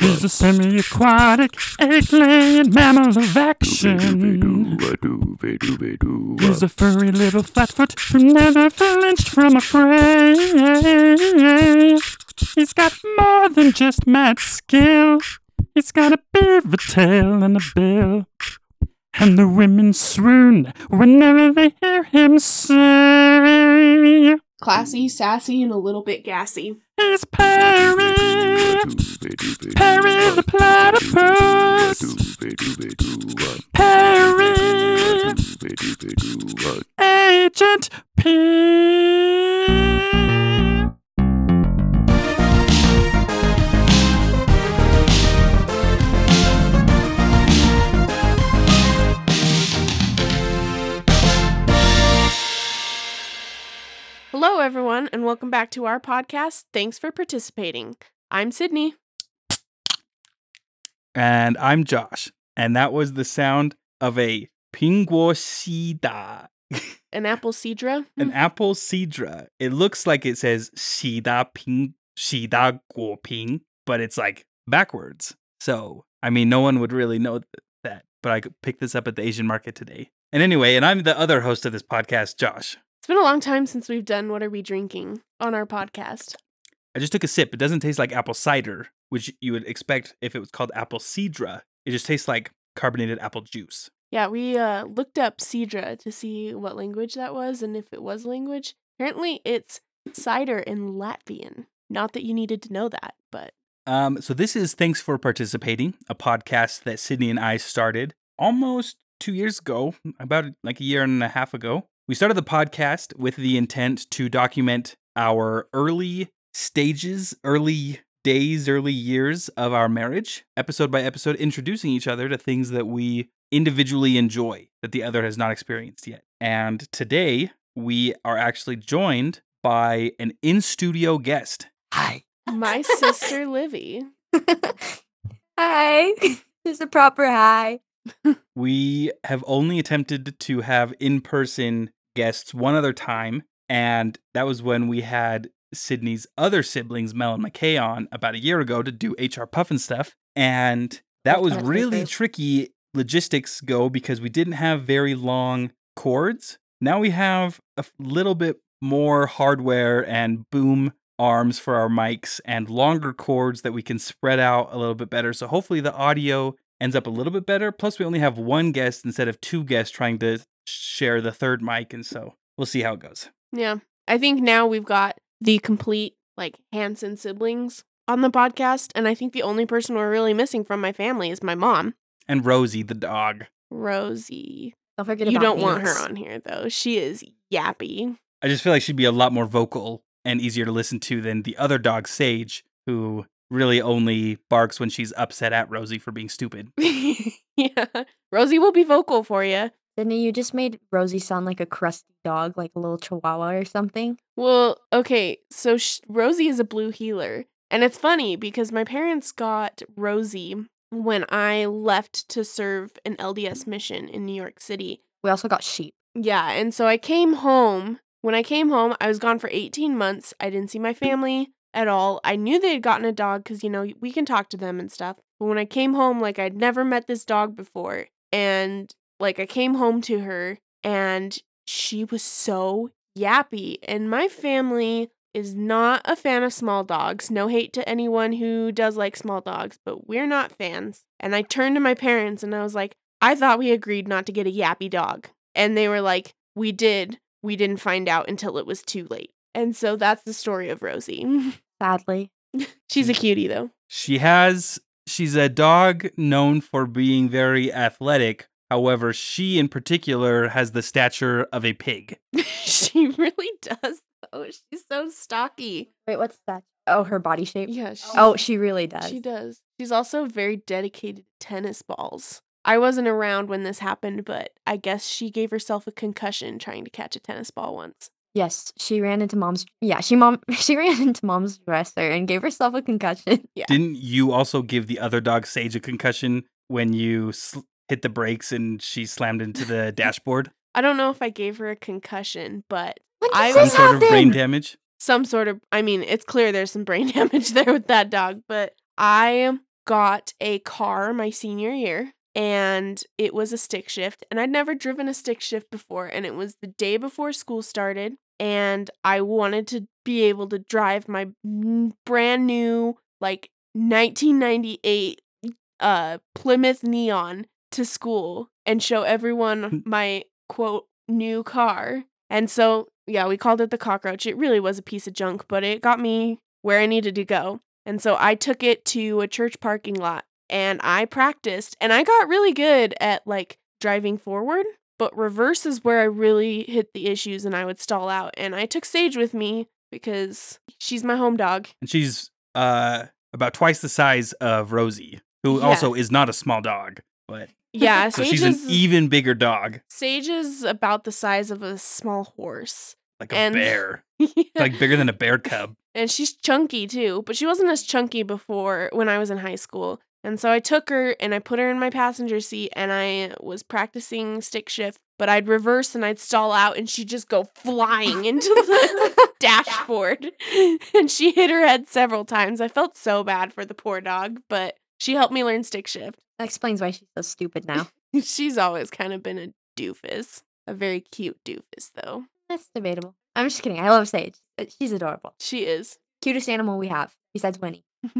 He's a semi-aquatic, egg-laying mammal of action. He's a furry little flatfoot who never flinched from a fray. He's got more than just mad skill. He's got a beaver tail and a bill. And the women swoon whenever they hear him say, Classy, sassy, and a little bit gassy. He's Perry, Perry the platypus, doobie doobie doo Perry, doobie doobie doo a Agent P. Hello, everyone, and welcome back to our podcast. Thanks for participating. I'm Sydney. And I'm Josh. And that was the sound of a pinguo sida, An apple cedra. an mm. apple cedra. It looks like it says sida ping sida guo ping, but it's like backwards. So, I mean, no one would really know that, but I could pick this up at the Asian market today. And anyway, and I'm the other host of this podcast, Josh. It's been a long time since we've done What Are We Drinking on our podcast. I just took a sip. It doesn't taste like apple cider, which you would expect if it was called apple cedra. It just tastes like carbonated apple juice. Yeah, we uh, looked up cedra to see what language that was and if it was language. Apparently, it's cider in Latvian. Not that you needed to know that, but Um, so this is Thanks for Participating, a podcast that Sydney and I started almost two years ago, about like a year and a half ago. We started the podcast with the intent to document our early stages, early days, early years of our marriage, episode by episode, introducing each other to things that we individually enjoy that the other has not experienced yet. And today we are actually joined by an in studio guest. Hi. my sister Livy. hi. Just a proper hi. We have only attempted to have in person guests one other time, and that was when we had Sydney's other siblings, Mel and McKay, on about a year ago to do HR Pufnstuf. And oh, that was really tricky logistics go because we didn't have very long cords. Now we have a little bit more hardware and boom arms for our mics and longer cords that we can spread out a little bit better. So hopefully the audio ends up a little bit better. Plus, we only have one guest instead of two guests trying to share the third mic. And so we'll see how it goes. Yeah. I think now we've got the complete like Hanson siblings on the podcast. And I think the only person we're really missing from my family is my mom, And Rosie, the dog. Rosie. Don't forget You about don't want her on here though. She is yappy. I just feel like she'd be a lot more vocal and easier to listen to than the other dog, Sage, who really only barks when she's upset at Rosie for being stupid. yeah. Rosie will be vocal for you. Sydney, you just made Rosie sound like a crusty dog, like a little chihuahua or something. Well, okay. So sh- Rosie is a blue heeler. And it's funny because my parents got Rosie when I left to serve an LDS mission in New York City. We also got sheep. Yeah, and so I came home. When I came home, I was gone for 18 months. I didn't see my family at all. I knew they had gotten a dog because, you know, we can talk to them and stuff. But when I came home, like, I'd never met this dog before. And, like, I came home to her and she was so yappy. And my family is not a fan of small dogs. No hate to anyone who does like small dogs, but we're not fans. And I turned to my parents and I was like, I thought we agreed not to get a yappy dog. And they were like, We did. We didn't find out until it was too late. And so that's the story of Rosie. Sadly, She's a cutie though. She has, she's a dog known for being very athletic. However, she in particular has the stature of a pig. she really does though. She's so stocky. wait, what's that? Oh, her body shape. Yeah. She, Oh, she really does. She does. She's also very dedicated to tennis balls. I wasn't around when this happened, but I guess she gave herself a concussion trying to catch a tennis ball once. Yes, she ran into mom's. Yeah, she mom. She ran into mom's dresser and gave herself a concussion. Yeah. Didn't you also give the other dog Sage a concussion when you sl- hit the brakes and she slammed into the dashboard? I don't know if I gave her a concussion, but I did Some this sort of brain damage. some sort of I mean, it's clear there's some brain damage there with that dog, but I got a car my senior year and it was a stick shift and I'd never driven a stick shift before and it was the day before school started and I wanted to be able to drive my brand new like 1998 uh Plymouth Neon to school and show everyone my quote new car. And so, yeah, we called it the cockroach. It really was a piece of junk, but it got me where I needed to go. And so I took it to a church parking lot and I practiced and I got really good at like driving forward, but reverse is where I really hit the issues and I would stall out. And I took Sage with me because she's my home dog. And she's uh about twice the size of Rosie, who Yeah. also is not a small dog, but Yeah, so Sage she's an is even bigger dog, Sage is about the size of a small horse. like a And- bear, Yeah. like bigger than a bear cub. and she's chunky too, but she wasn't as chunky before when I was in high school. And so I took her and I put her in my passenger seat and I was practicing stick shift, but I'd reverse and I'd stall out and she'd just go flying into the dashboard. And she hit her head several times. I felt so bad for the poor dog, but she helped me learn stick shift. That explains why she's so stupid now. She's always kind of been a doofus. A very cute doofus, though. That's debatable. I'm just kidding. I love Sage. Uh, She's adorable. She is. Cutest animal we have, besides Winnie.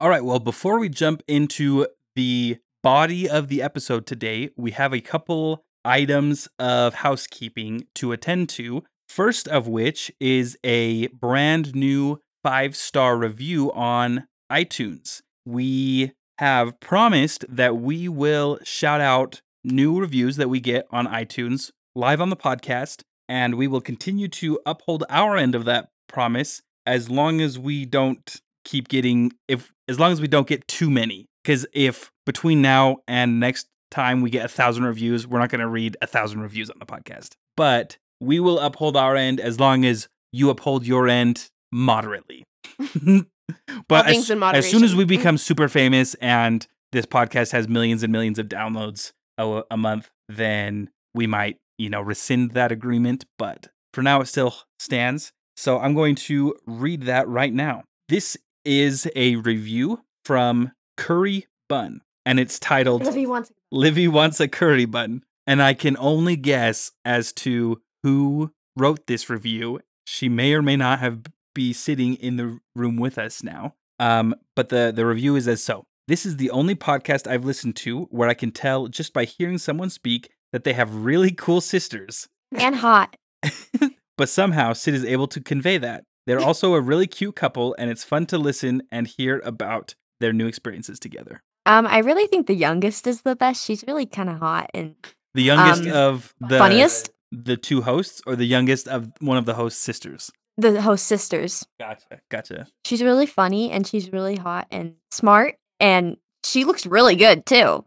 All right, well, before we jump into the body of the episode today, we have a couple items of housekeeping to attend to. First of which is a brand new five star review on iTunes. We have promised that we will shout out new reviews that we get on iTunes live on the podcast, and we will continue to uphold our end of that promise as long as we don't keep getting if as long as we don't get too many. Because if between now and next time we get a thousand reviews we're not going to read a thousand reviews on the podcast. But we will uphold our end as long as you uphold your end moderately but as, as soon as we become super famous and this podcast has millions and millions of downloads a, a month then we might you know rescind that agreement but for now it still stands so i'm going to read that right now this is a review from Curry Bun, and it's titled Livy wants. Livy Wants a Curry Bun. And I can only guess as to who wrote this review. She may or may not have be sitting in the room with us now. Um, but the, the review is as so. This is the only podcast I've listened to where I can tell just by hearing someone speak that they have really cool sisters. And hot. but somehow Sid is able to convey that. They're also a really cute couple, and it's fun to listen and hear about their new experiences together. Um, I really think the youngest is the best. She's really kind of hot and The youngest Um, of the funniest. the two hosts, or the youngest of one of the host sisters. The host sisters. Gotcha, gotcha. She's really funny and she's really hot and smart and she looks really good too.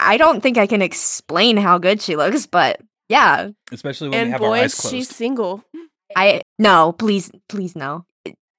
I don't think I can explain how good she looks, but yeah. Especially when we and have our eyes boys, closed. she's single. I no, please, please no.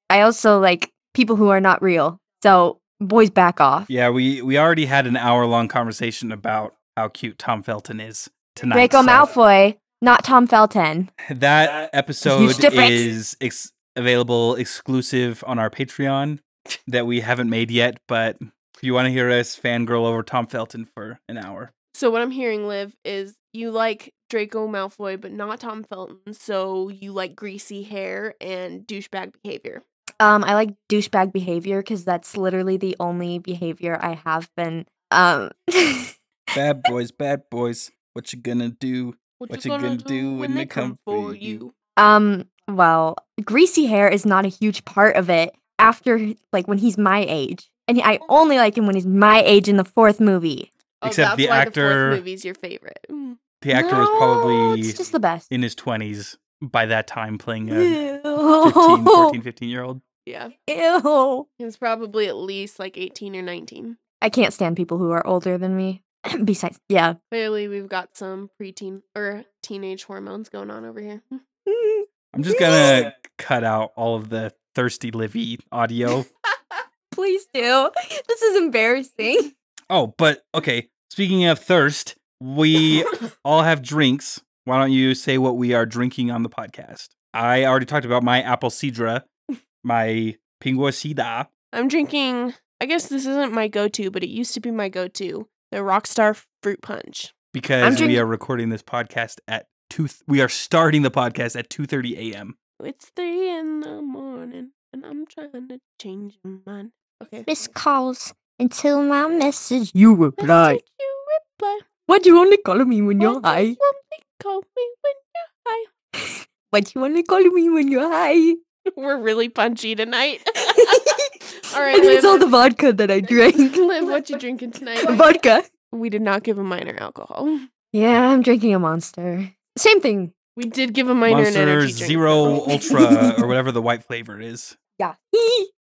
I also like people who are not real. So boys back off. Yeah, we we already had an hour long conversation about how cute Tom Felton is tonight. Draco so Malfoy, not Tom Felton. That episode is ex- available exclusive on our Patreon that we haven't made yet. But if you want to hear us fangirl over Tom Felton for an hour, So what I'm hearing, Liv, is you like Draco Malfoy, but not Tom Felton. So you like greasy hair and douchebag behavior. Um, I like douchebag behavior because that's literally the only behavior I have been. Um, bad boys, bad boys, what you gonna do? What you gonna do when they come for you? um. Well, greasy hair is not a huge part of it. After like when he's my age, and I only like him when he's my age in the fourth movie. Oh, Except that's the why actor- the fourth movie's your favorite. Mm. The actor was probably it's just the best. in his twenties by that time, playing a Ew. 15, 14, 15 year old. Yeah, Ew. he was probably at least like 18 or 19. I can't stand people who are older than me. Besides, yeah. Clearly, we've got some preteen or teenage hormones going on over here. Mm-hmm. I'm just gonna cut out all of the thirsty Livy audio. Please do. This is embarrassing. Oh, but okay. Speaking of thirst, we all have drinks. Why don't you say what we are drinking on the podcast? I already talked about my apple cidra, my pinguacida. I'm drinking. I guess this isn't my go-to, but it used to be my go-to. The Rockstar Fruit Punch. because we are recording this podcast at two. we are starting the podcast at two thirty a.m. It's three in the morning, and I'm trying to change your mind. Okay. Miss calls until my message you reply. Message you reply. Why do you only call me when you're high? Why high? you only call me when you're high. Why do you only call me when you're high? We're really punchy tonight. all I right, think it's all the vodka that I drank. Liv, what you drinking tonight? vodka. We did not give a minor alcohol. Yeah, I'm drinking a monster. Same thing. We did give a minor an energy drink. Zero though. Ultra or whatever the white flavor is. Yeah.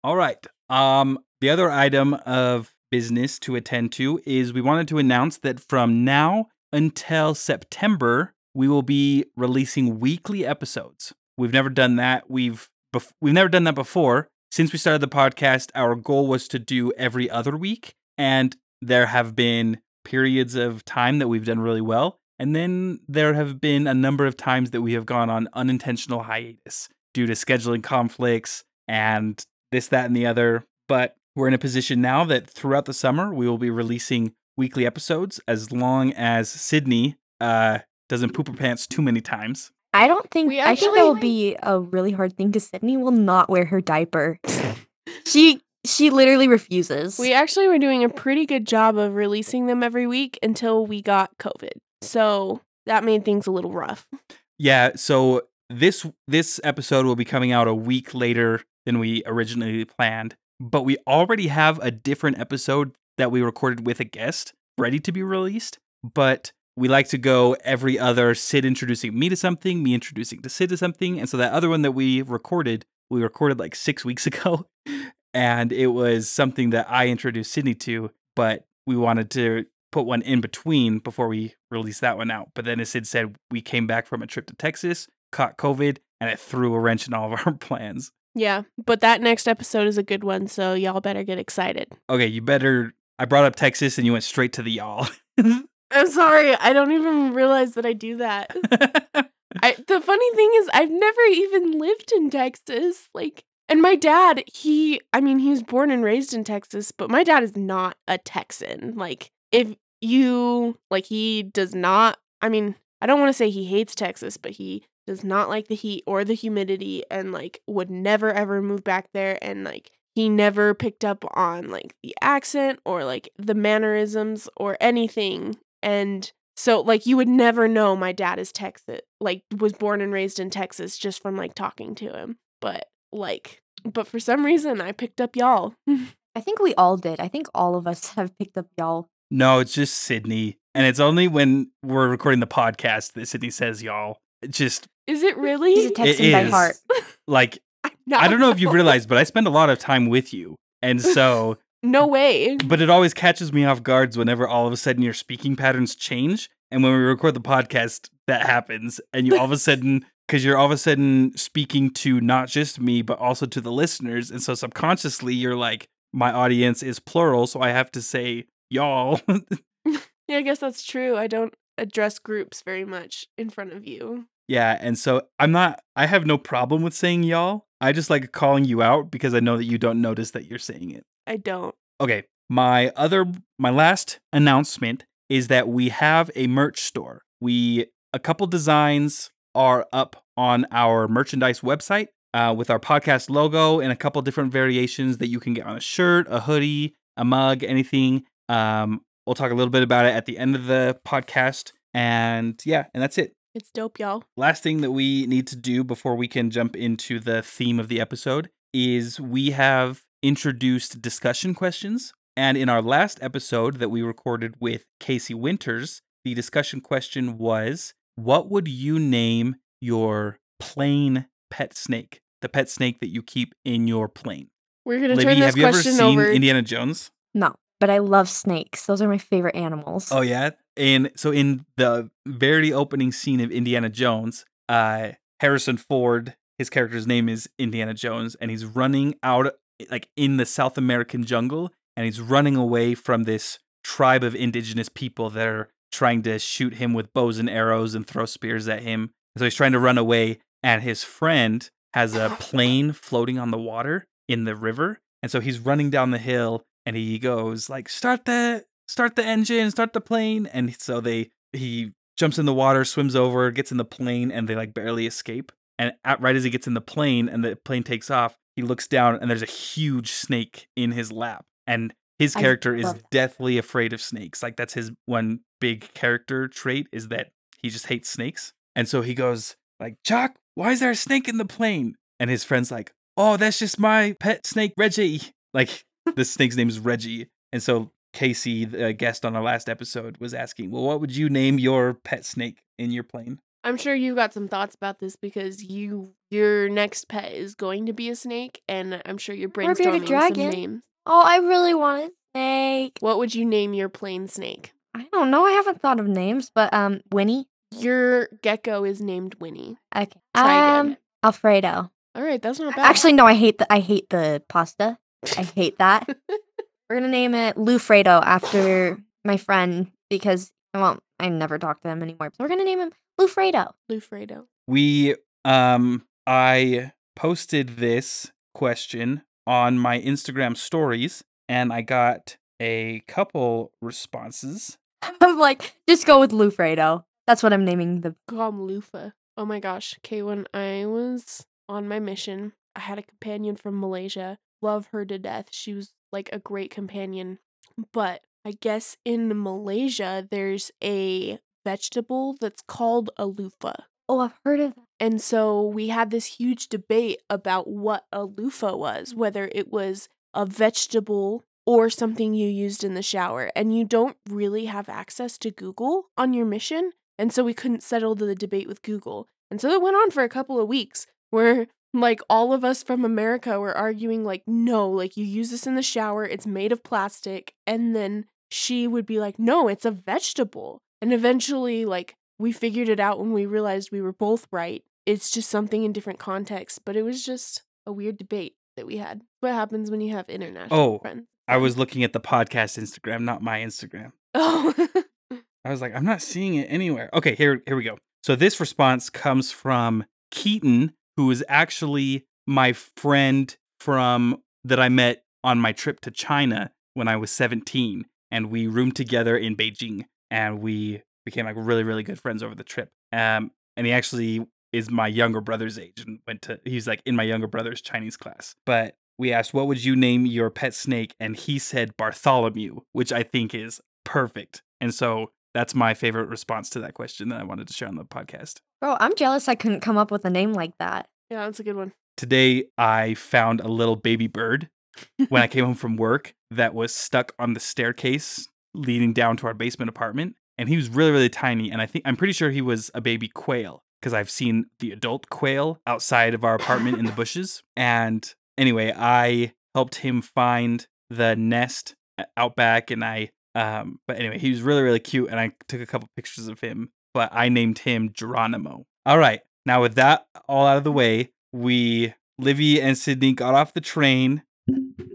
All right. Um, the other item of business to attend to is we wanted to announce that from now until September, we will be releasing weekly episodes. We've never done that. We've bef- we've never done that before. Since we started the podcast, our goal was to do every other week, and there have been periods of time that we've done really well, and then there have been a number of times that we have gone on unintentional hiatus due to scheduling conflicts and this, that, and the other. But we're in a position now that throughout the summer we will be releasing weekly episodes as long as Sydney uh, doesn't poop her pants too many times. I don't think We I think that will actually- be a really hard thing because Sydney will not wear her diaper. she she literally refuses. We actually were doing a pretty good job of releasing them every week until we got COVID. So that made things a little rough. Yeah, so this this episode will be coming out a week later than we originally planned, but we already have a different episode that we recorded with a guest ready to be released, but we like to go every other Sid introducing me to something, me introducing to Sid to something, and so that other one that we recorded, we recorded like 6 weeks ago, and it was something that I introduced Sydney to, but we wanted to put one in between before we released that one out. But then, as Sid said, we came back from a trip to Texas, caught COVID, and it threw a wrench in all of our plans. Yeah, but that next episode is a good one, so y'all better get excited. Okay, you better. I brought up Texas and you went straight to the y'all. I'm sorry, I don't even realize that I do that. I, the funny thing is, I've never even lived in Texas. Like, and my dad, he, I mean, he was born and raised in Texas, but my dad is not a Texan. Like, if you, like, he does not, I mean, I don't want to say he hates Texas, but he does not like the heat or the humidity and, like, would never ever move back there. And, like, he never picked up on, like, the accent or, like, the mannerisms or anything. And so like you would never know my dad is Texas like was born and raised in Texas just from like talking to him. But like but for some reason I picked up y'all. I think we all did. I think all of us have picked up y'all. no, it's just Sydney. And it's only when we're recording the podcast that Sydney says y'all. It just Is it really? He's a Texan by heart. like, I don't know if you've realized, but I spend a lot of time with you. And so No way. but it always catches me off guards whenever all of a sudden your speaking patterns change. And when we record the podcast, that happens. And you all of a sudden, because you're all of a sudden speaking to not just me, but also to the listeners. And so subconsciously, you're like, my audience is plural. So I have to say, y'all. Yeah, I guess that's true. I don't address groups very much in front of you. yeah. And so I'm not, I have no problem with saying y'all. I just like calling you out because I know that you don't notice that you're saying it. I don't. Okay, my other my last announcement is that we have a merch store. We a couple designs are up on our merchandise website uh, with our podcast logo and a couple different variations that you can get on a shirt, a hoodie, a mug, anything. Um, we'll talk a little bit about it at the end of the podcast, and yeah, and that's it. It's dope, y'all. Last thing that we need to do before we can jump into the theme of the episode is we have introduced discussion questions. And in our last episode that we recorded with Casey Winters, the discussion question was What would you name your plane pet snake? The pet snake that you keep in your plane. We're gonna Livy, turn this have you ever question seen over. Indiana Jones? No, but I love snakes. Those are my favorite animals. Oh yeah. And so in the very opening scene of Indiana Jones, uh Harrison Ford, his character's name is Indiana Jones, and he's running out like in the South American jungle, and he's running away from this tribe of indigenous people that are trying to shoot him with bows and arrows and throw spears at him. So he's trying to run away, and his friend has a plane floating on the water in the river. And so he's running down the hill and he goes like start the start the engine, start the plane. And so they he jumps in the water, swims over, gets in the plane, and they like barely escape. And at, right as he gets in the plane and the plane takes off, he looks down and there's a huge snake in his lap. And his character is that. deathly afraid of snakes. Like that's his one big character trait is that he just hates snakes. And so he goes like, "Jock, why is there a snake in the plane?" And his friend's like, "Oh, that's just my pet snake, Reggie." Like the snake's name is Reggie. And so Casey, the uh, guest on our last episode, was asking, "Well, what would you name your pet snake in your plane?" I'm sure you've got some thoughts about this because you your next pet is going to be a snake, and I'm sure you're Or a bearded brainstorming some names. Oh, I really want a snake. What would you name your plane snake? I don't know. I haven't thought of names, but um, Winnie. Your gecko is named Winnie. Okay. Try um, again. Alfredo. All right, that's not bad. Actually, no. I hate the. I hate the pasta. I hate that. We're gonna name it Lufredo after my friend because well, I never talk to him anymore. So we're gonna name him Lufredo. Lufredo. We um I posted this question on my Instagram stories and I got a couple responses. I'm like, just go with Lufredo. That's what I'm naming the. Call him Lufa. Oh my gosh. Okay, when I was on my mission, I had a companion from Malaysia. Love her to death. She was like a great companion. But I guess in Malaysia, there's a vegetable that's called a loofah. Oh, I've heard of that. And so we had this huge debate about what a loofah was, mm. whether it was a vegetable or something you used in the shower. And you don't really have access to Google on your mission. And so we couldn't settle the debate with Google. And so it went on for a couple of weeks where like all of us from America were arguing like no, like you use this in the shower, it's made of plastic. And then she would be like, "No, it's a vegetable." And eventually like we figured it out when we realized we were both right. It's just something in different contexts, but it was just a weird debate that we had. What happens when you have international Oh, friends? I was looking at the podcast Instagram, not my Instagram. Oh. I was like, I'm not seeing it anywhere. Okay, here here we go. So this response comes from Keaton, who is actually my friend from that I met on my trip to China when I was 17 and we roomed together in Beijing and we became like really really good friends over the trip. Um and he actually is my younger brother's age and went to he's like in my younger brother's Chinese class. But we asked what would you name your pet snake and he said Bartholomew, which I think is perfect. And so that's my favorite response to that question that I wanted to share on the podcast. Bro, I'm jealous I couldn't come up with a name like that. yeah, that's a good one. Today I found a little baby bird when I came home from work that was stuck on the staircase leading down to our basement apartment and he was really really tiny and I think I'm pretty sure he was a baby quail because I've seen the adult quail outside of our apartment in the bushes and anyway I helped him find the nest uh, out back and I um but anyway he was really really cute and I took a couple pictures of him but I named him Geronimo. All right. Now with that all out of the way, we Livy and Sydney got off the train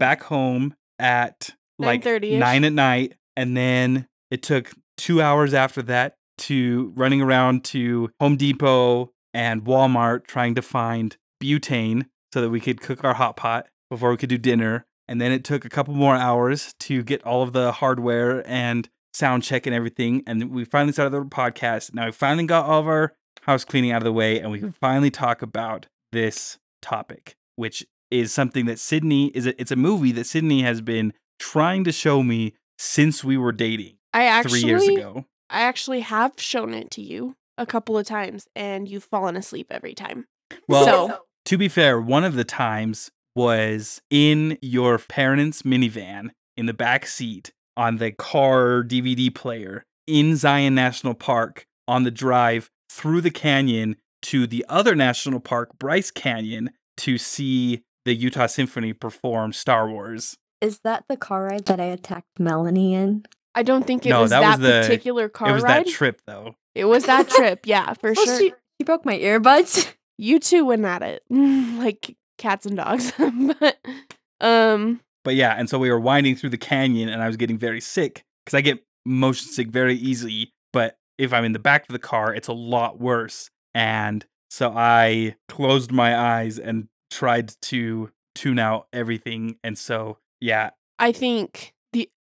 back home at like nine at night, and then it took two hours after that to running around to Home Depot and Walmart trying to find butane so that we could cook our hot pot before we could do dinner. And then it took a couple more hours to get all of the hardware and sound check and everything. And we finally started the podcast. Now we finally got all of our house cleaning out of the way, and we can finally talk about this topic, which is something that Sydney is. A, it's a movie that Sydney has been trying to show me since we were dating I actually three years ago. I actually have shown it to you a couple of times and you've fallen asleep every time. Well, so to be fair, one of the times was in your parents' minivan in the back seat on the car DVD player in Zion National Park on the drive through the canyon to the other national park, Bryce Canyon, to see the Utah Symphony perform Star Wars. Is that the car ride that I attacked Melanie in? I don't think it No, was that that, was the- particular car it was ride. that trip, though. it was that trip, yeah, for Oh, sure. she, she broke my earbuds. You two went at it like cats and dogs. but um But yeah, and so we were winding through the canyon, and I was getting very sick because I get motion sick very easily. But if I'm in the back of the car, it's a lot worse. And So I closed my eyes and tried to tune out everything. And so, yeah, I think the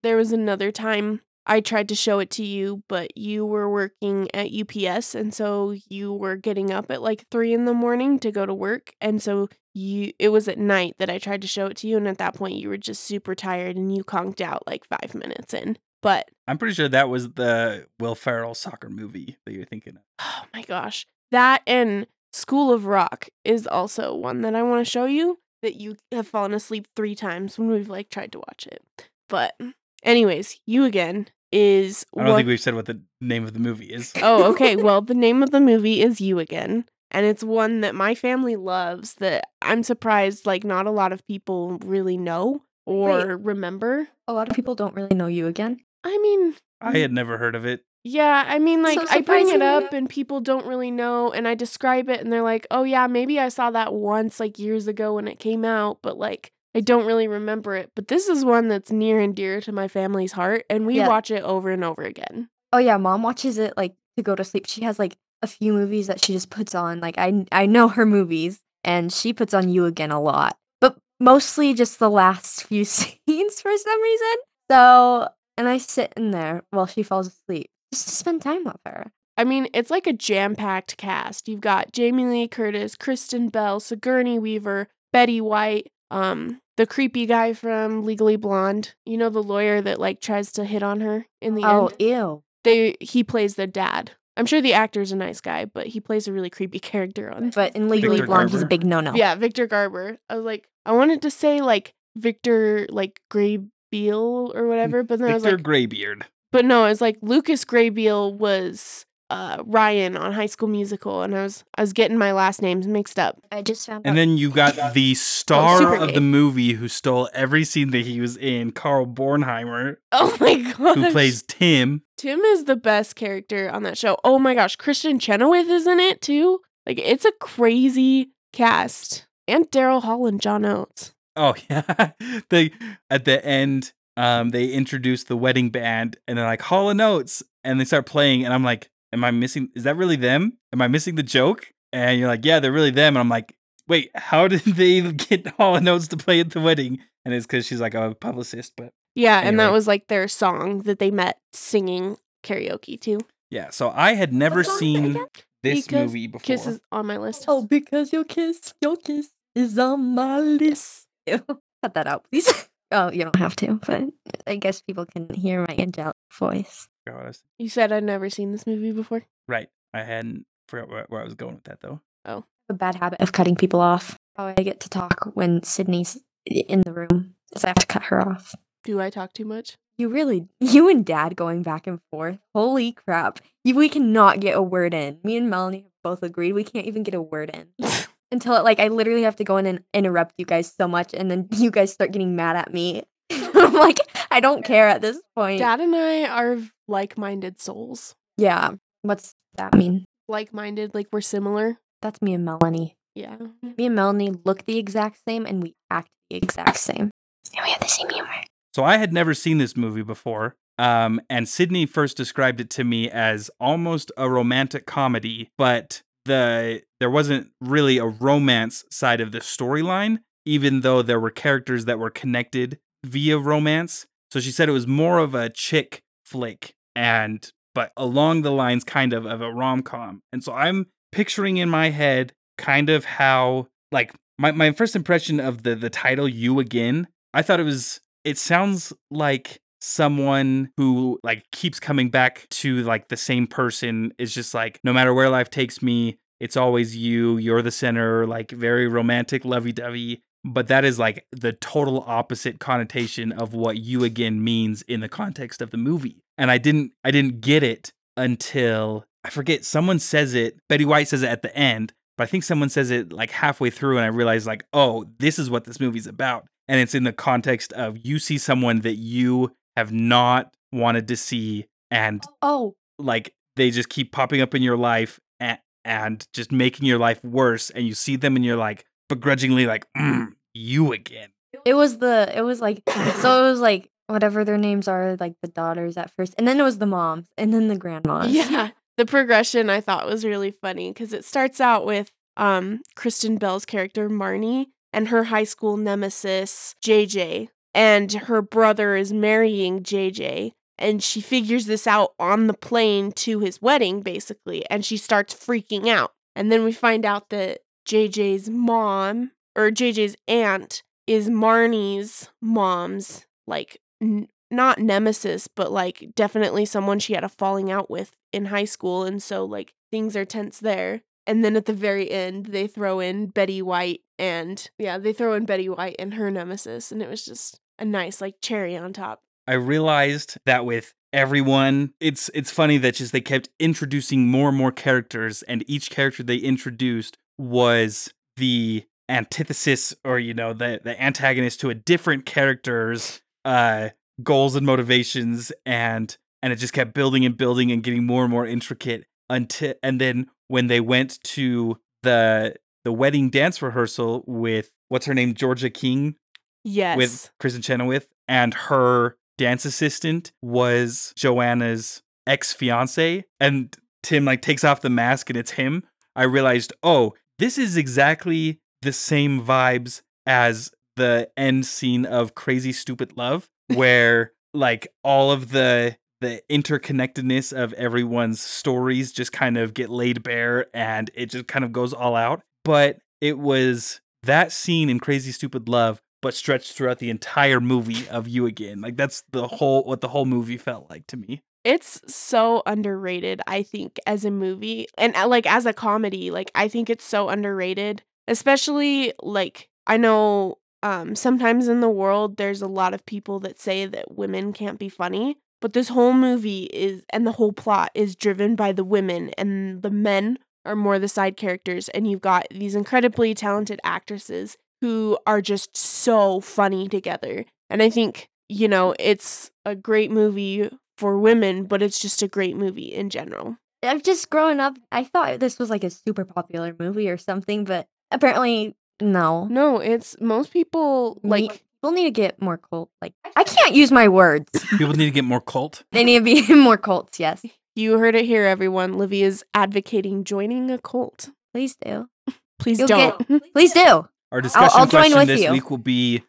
there was another time I tried to show it to you, but you were working at UPS, and so you were getting up at like three in the morning to go to work, and so you it was at night that I tried to show it to you, and at that point you were just super tired and you conked out like five minutes in. But I'm pretty sure that was the Will Ferrell soccer movie that you're thinking of. oh my gosh, that and School of Rock is also one that I want to show you that you have fallen asleep three times when we've like tried to watch it. But anyways, you again is I don't one- think we've said what the name of the movie is. Oh, okay. Well, the name of the movie is You Again. And it's one that my family loves that I'm surprised like not a lot of people really know or remember. A lot of people don't really know you again. I mean, I had never heard of it. yeah, I mean like So I bring it up and people don't really know and I describe it and they're like, "Oh yeah, maybe I saw that once like years ago when it came out, but like I don't really remember it." But this is one that's near and dear to my family's heart and we Yeah. watch it over and over again. Oh yeah, mom watches it like to go to sleep. She has like a few movies that she just puts on. Like I I know her movies and she puts on you again a lot. But mostly just the last few scenes for some reason. So and I sit in there while she falls asleep just to spend time with her. I mean, it's like a jam packed cast. You've got Jamie Lee Curtis, Kristen Bell, Sigourney Weaver, Betty White, um, the creepy guy from Legally Blonde. You know, the lawyer that like tries to hit on her in the Oh end. ew. They he plays the dad. I'm sure the actor's a nice guy, but he plays a really creepy character on. But in Legally Victor Blonde, he's a big no no. Yeah, Victor Garber. I was like, I wanted to say like Victor like Grabeel or whatever, but then I was Victor like, Graybeard. but no, it's like Lucas Grabeel was uh Ryan on High School Musical, and I was I was getting my last names mixed up. I just found And out. then you got the star Super of the movie who stole every scene that he was in, Carl Bornheimer, Oh my god, who plays Tim. Tim is the best character on that show. Oh my gosh, Kristin Chenoweth is in it too. Like it's a crazy cast, and Daryl Hall and John Oates. Oh yeah. they at the end, um, they introduce the wedding band and they're like Hall and Oates, and they start playing, and I'm like, Am I missing is that really them? Am I missing the joke? And you're like, Yeah, they're really them. And I'm like, wait, how did they get Hall and Oates to play at the wedding? And it's because she's like a publicist, but Yeah, and that was like their song that they met singing karaoke too. yeah. So I had never What song is it seen this Because movie before. Kiss is on my list. Oh, because your kiss, your kiss is on my list. Ew. Cut that out, please. oh, you don't have to, but I guess people can hear my angelic voice. Forgot what I was- You said I'd never seen this movie before. Right. I hadn't forgot where, where I was going with that though. Oh, a bad habit of cutting people off. How I get to talk when Sydney's in the room is I have to cut her off. Do I talk too much? You really, you and Dad going back and forth. Holy crap! You, we cannot get a word in. Me and Melanie have both agreed we can't even get a word in until it, like I literally have to go in and interrupt you guys so much, and then you guys start getting mad at me. I'm like, I don't care at this point. Dad and I are like-minded souls. Yeah. What's that mean? Like-minded, like we're similar. That's me and Melanie. Yeah. Me and Melanie look the exact same, and we act the exact same. And we have the same humor. So I had never seen this movie before. Um, and Sydney first described it to me as almost a romantic comedy, but the there wasn't really a romance side of the storyline, even though there were characters that were connected via romance. So she said it was more of a chick flick and but along the lines kind of of a rom-com. And so I'm picturing in my head kind of how like my, my first impression of the the title you again i thought it was it sounds like someone who like keeps coming back to like the same person is just like no matter where life takes me it's always you you're the center like very romantic lovey-dovey but that is like the total opposite connotation of what you again means in the context of the movie and i didn't i didn't get it until i forget someone says it betty white says it at the end but I think someone says it like halfway through, and I realized like, oh, this is what this movie's about, and it's in the context of you see someone that you have not wanted to see, and Oh, like they just keep popping up in your life and, and just making your life worse, and you see them, and you're like begrudgingly like, mm, you again. It was the it was like so it was like whatever their names are, like the daughters at first, and then it was the moms, and then the grandmas. Yeah. the progression I thought was really funny because it starts out with um Kristen Bell's character Marnie and her high school nemesis JJ, and her brother is marrying JJ. And she figures this out on the plane to his wedding, basically, and she starts freaking out. And then we find out that JJ's mom or JJ's aunt is Marnie's mom's like n- not nemesis, but like definitely someone she had a falling out with in high school, and so like things are tense there. And then at the very end, they throw in Betty White, and yeah, they throw in Betty White and her nemesis, and it was just a nice like cherry on top. I realized that with everyone, it's it's funny that just they kept introducing more and more characters, and each character they introduced was the antithesis or you know the the antagonist to a different character's uh goals and motivations and and it just kept building and building and getting more and more intricate until and then when they went to the the wedding dance rehearsal with what's her name Georgia King Yes. with Kristin Chenoweth, and her dance assistant was Joanna's ex fiance. And Tim like takes off the mask and it's him. I realized, oh, this is exactly the same vibes as the end scene of Crazy Stupid Love, where like all of the the interconnectedness of everyone's stories just kind of get laid bare and it just kind of goes all out. But it was that scene in Crazy Stupid Love but stretched throughout the entire movie of you again. Like that's the whole what the whole movie felt like to me. It's so underrated, I think, as a movie and uh, like as a comedy. Like, I think it's so underrated, especially like I know um, sometimes in the world there's a lot of people that say that women can't be funny, but this whole movie is and the whole plot is driven by the women, and the men are more the side characters. And you've got these incredibly talented actresses who are just so funny together. And I think, you know, it's a great movie for women, but it's just a great movie in general. I've just growing up, I thought this was like a super popular movie or something, but apparently no. No, it's most people Me- like people need to get more cult. Like I can't use my words. People need to get more cult. they need to be more cults. Yes, you heard it here, everyone. Livy is advocating joining a cult. please do. Please You'll don't. get- Please do. Our discussion I'll join question with this you. week will be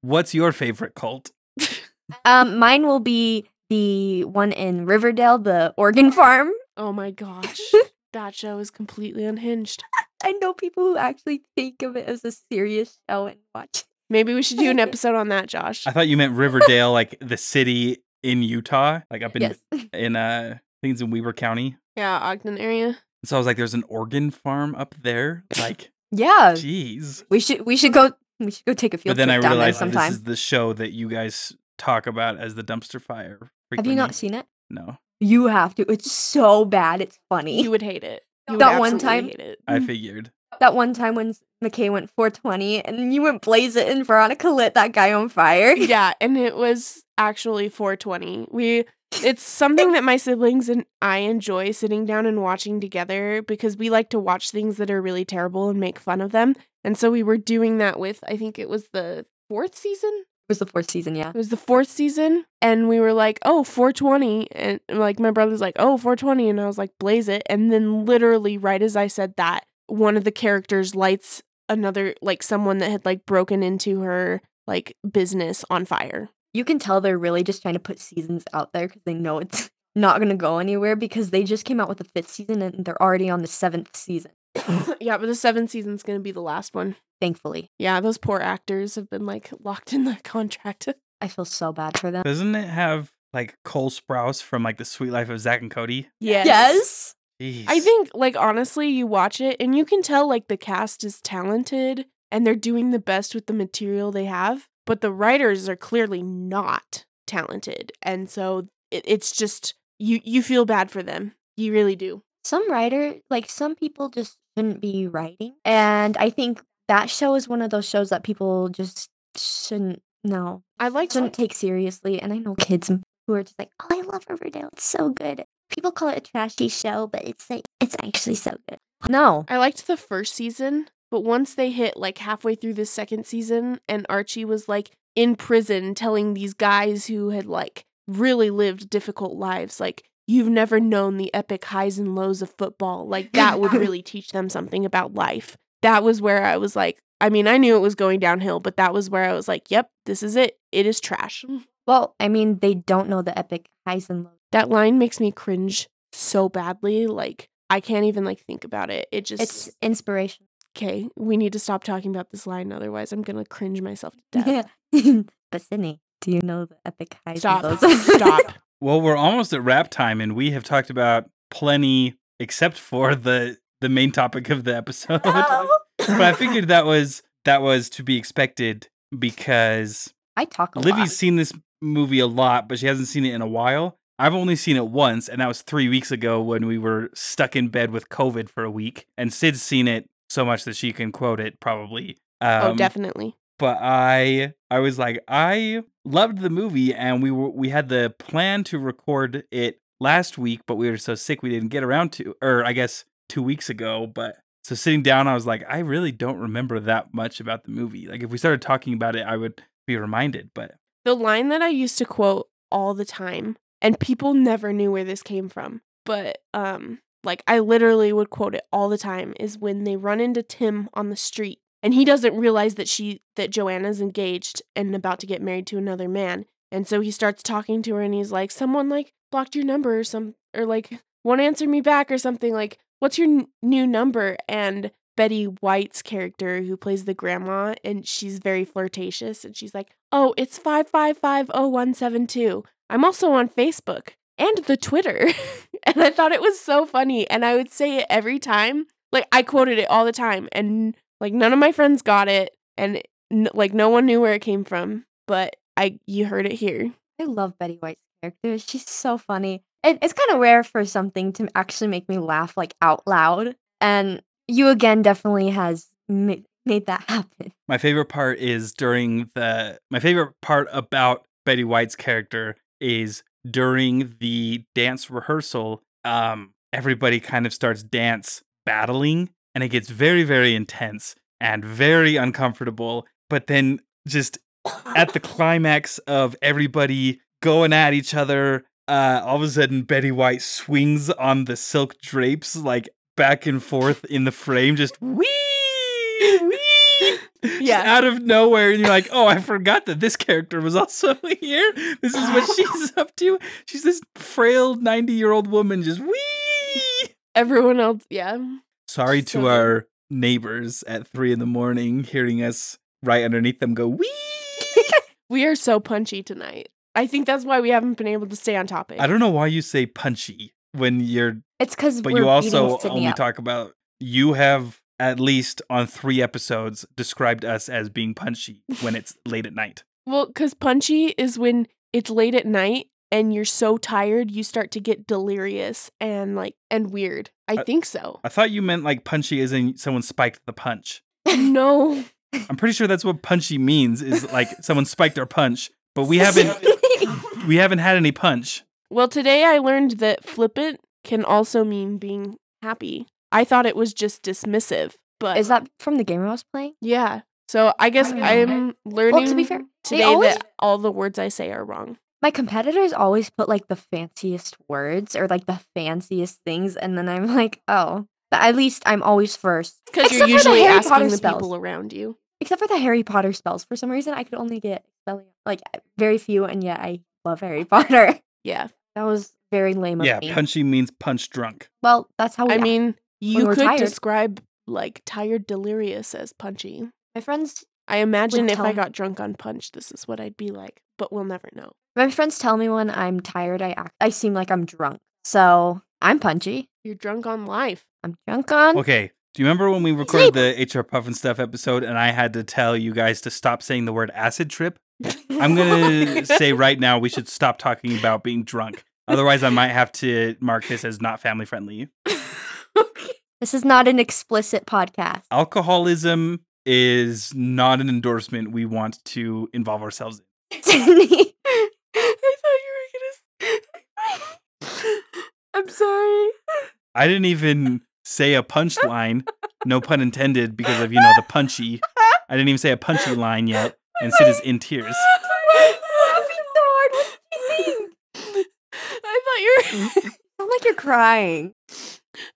what's your favorite cult? Um, mine will be the one in Riverdale, the organ farm. oh my gosh. that show is completely unhinged. I know people who actually think of it as a serious show and watch. it. Maybe we should do an episode on that, Josh. I thought you meant Riverdale, like the city in Utah, like up in Yes. in uh things in Weber County. Yeah, Ogden area. And so I was like, there's an organ farm up there. Like, Yeah, jeez. we should we should go we should go take a field But then I trip down there realized that sometime. this is the show that you guys talk about as the dumpster fire. Have you not seen it? No, You have to. It's so bad. It's funny. You would hate it. You That one time- hate it. I mm-hmm. figured. that one time when McKay went 420 and you went blaze it and Veronica lit that guy on fire. yeah, and it was actually 420. We it's something that my siblings and I enjoy sitting down and watching together because we like to watch things that are really terrible and make fun of them. And so we were doing that with I think it was the fourth season. It was the fourth season, yeah. It was the fourth season, and we were like, "Oh, 420," and like my brother's like, "Oh, 420," and I was like, "Blaze it!" And then literally, right as I said that, one of the characters lights another like someone that had like broken into her like business on fire. You can tell they're really just trying to put seasons out there because they know it's not going to go anywhere because they just came out with the fifth season and they're already on the seventh season, yeah, but the seventh season's gonna be the last one. thankfully. Yeah, those poor actors have been like locked in the contract. I feel so bad for them. Doesn't it have like Cole Sprouse from like the Suite Life of Zack and Cody? yes. Yes. Jeez. I think like honestly, you watch it and you can tell like the cast is talented and they're doing the best with the material they have, but the writers are clearly not talented. And so it, it's just you you feel bad for them. You really do. Some writer, like some people just shouldn't be writing. And I think that show is one of those shows that people just shouldn't, know I like shouldn't take seriously. And I know kids who are just like, oh, I love Riverdale. It's so good. People call it a trashy show, but it's like, it's actually so good. No. I liked the first season, but once they hit like halfway through the second season and Archie was like in prison telling these guys who had like really lived difficult lives like you've never known the epic highs and lows of football. Like that would really teach them something about life. That was where I was like, I mean, I knew it was going downhill, but that was where I was like, yep, this is it. It is trash. Mm. Well, I mean, they don't know the epic highs and lows. That line makes me cringe so badly. Like I can't even like think about it. It just It's inspiration. okay. We need to stop talking about this line, otherwise I'm gonna cringe myself to death. Yeah. but Sydney, do you know the epic highs Stop. and lows? Stop. Well, we're almost at wrap time, and we have talked about plenty, except for the the main topic of the episode. Oh. but I figured that was that was to be expected because I talk a Livy's lot. seen this movie a lot, but she hasn't seen it in a while. I've only seen it once, and that was three weeks ago when we were stuck in bed with COVID for a week. And Sid's seen it so much that she can quote it probably. Um, oh, definitely. But I I was like I loved the movie and we were we had the plan to record it last week but we were so sick we didn't get around to or I guess 2 weeks ago but so sitting down I was like I really don't remember that much about the movie. Like if we started talking about it I would be reminded but The line that I used to quote all the time, and people never knew where this came from, but um, like I literally would quote it all the time, is when they run into Tim on the street and he doesn't realize that she that Joanna's engaged and about to get married to another man. And so he starts talking to her and he's like, Someone like blocked your number or some or like won't answer me back or something like, What's your n- new number? And Betty White's character who plays the grandma and she's very flirtatious and she's like, "Oh, it's 5550172. I'm also on Facebook and the Twitter." and I thought it was so funny and I would say it every time. Like I quoted it all the time and like none of my friends got it and n- like no one knew where it came from, but I you heard it here. I love Betty White's character. She's so funny. It, it's kind of rare for something to actually make me laugh like out loud. And you again definitely has ma- made that happen. my favorite part is during the my favorite part about Betty White's character is during the dance rehearsal um everybody kind of starts dance battling and it gets very very intense and very uncomfortable but then just at the climax of everybody going at each other uh all of a sudden Betty White swings on the silk drapes like back and forth in the frame just wee wee just Yeah. out of nowhere and you're like oh i forgot that this character was also here this is what she's up to she's this frail 90 year old woman just wee Everyone else, yeah. Sorry to So- our neighbors at three in the morning hearing us right underneath them go wee We are so punchy tonight. I think that's why we haven't been able to stay on topic. i don't know why you say punchy when you're It's because but you also only up. talk about you have at least on three episodes described us as being punchy when it's late at night Well, because punchy is when it's late at night and you're so tired you start to get delirious and like and weird. I I- think so. I thought you meant like punchy as in someone spiked the punch. no. I'm pretty sure that's what punchy means is like someone spiked our punch, but we haven't we haven't had any punch. Well, today I learned that flippant can also mean being happy. I thought it was just dismissive, but Is that from the game I was playing? yeah. So I guess. I'm learning To be fair, today always- that all the words I say are wrong. My competitors always put like the fanciest words or like the fanciest things, and then I'm like, oh. But at least I'm always first. Because you're Except for the usually Harry asking Potter the spells. people around you. Except for the Harry Potter spells. For some reason, I could only get like very few, and yet I love Harry Potter. Yeah. That was very lame of me. Yeah, me. punchy means punch drunk. well, that's how we I act. mean, you we're could tired. describe like tired delirious as punchy. my friends I imagine if I got drunk on punch, this is what I'd be like, but we'll never know. my friends tell me when I'm tired, I act I seem like I'm drunk. So I'm punchy. You're drunk on life. I'm drunk on Okay. Do you remember when we recorded the HR Pufnstuf episode and I had to tell you guys to stop saying the word acid trip? I'm going to say right now we should stop talking about being drunk. Otherwise, I might have to mark this as not family friendly. This is not an explicit podcast. Alcoholism is not an endorsement we want to involve ourselves in. Sydney. I thought you were gonna. I'm sorry. I didn't even say a punchline, no pun intended, because of, you know, the punchy. I didn't even say a punchy line yet, and Sid is in tears. Why are you laughing so hard? What did you think? I thought you were. crying.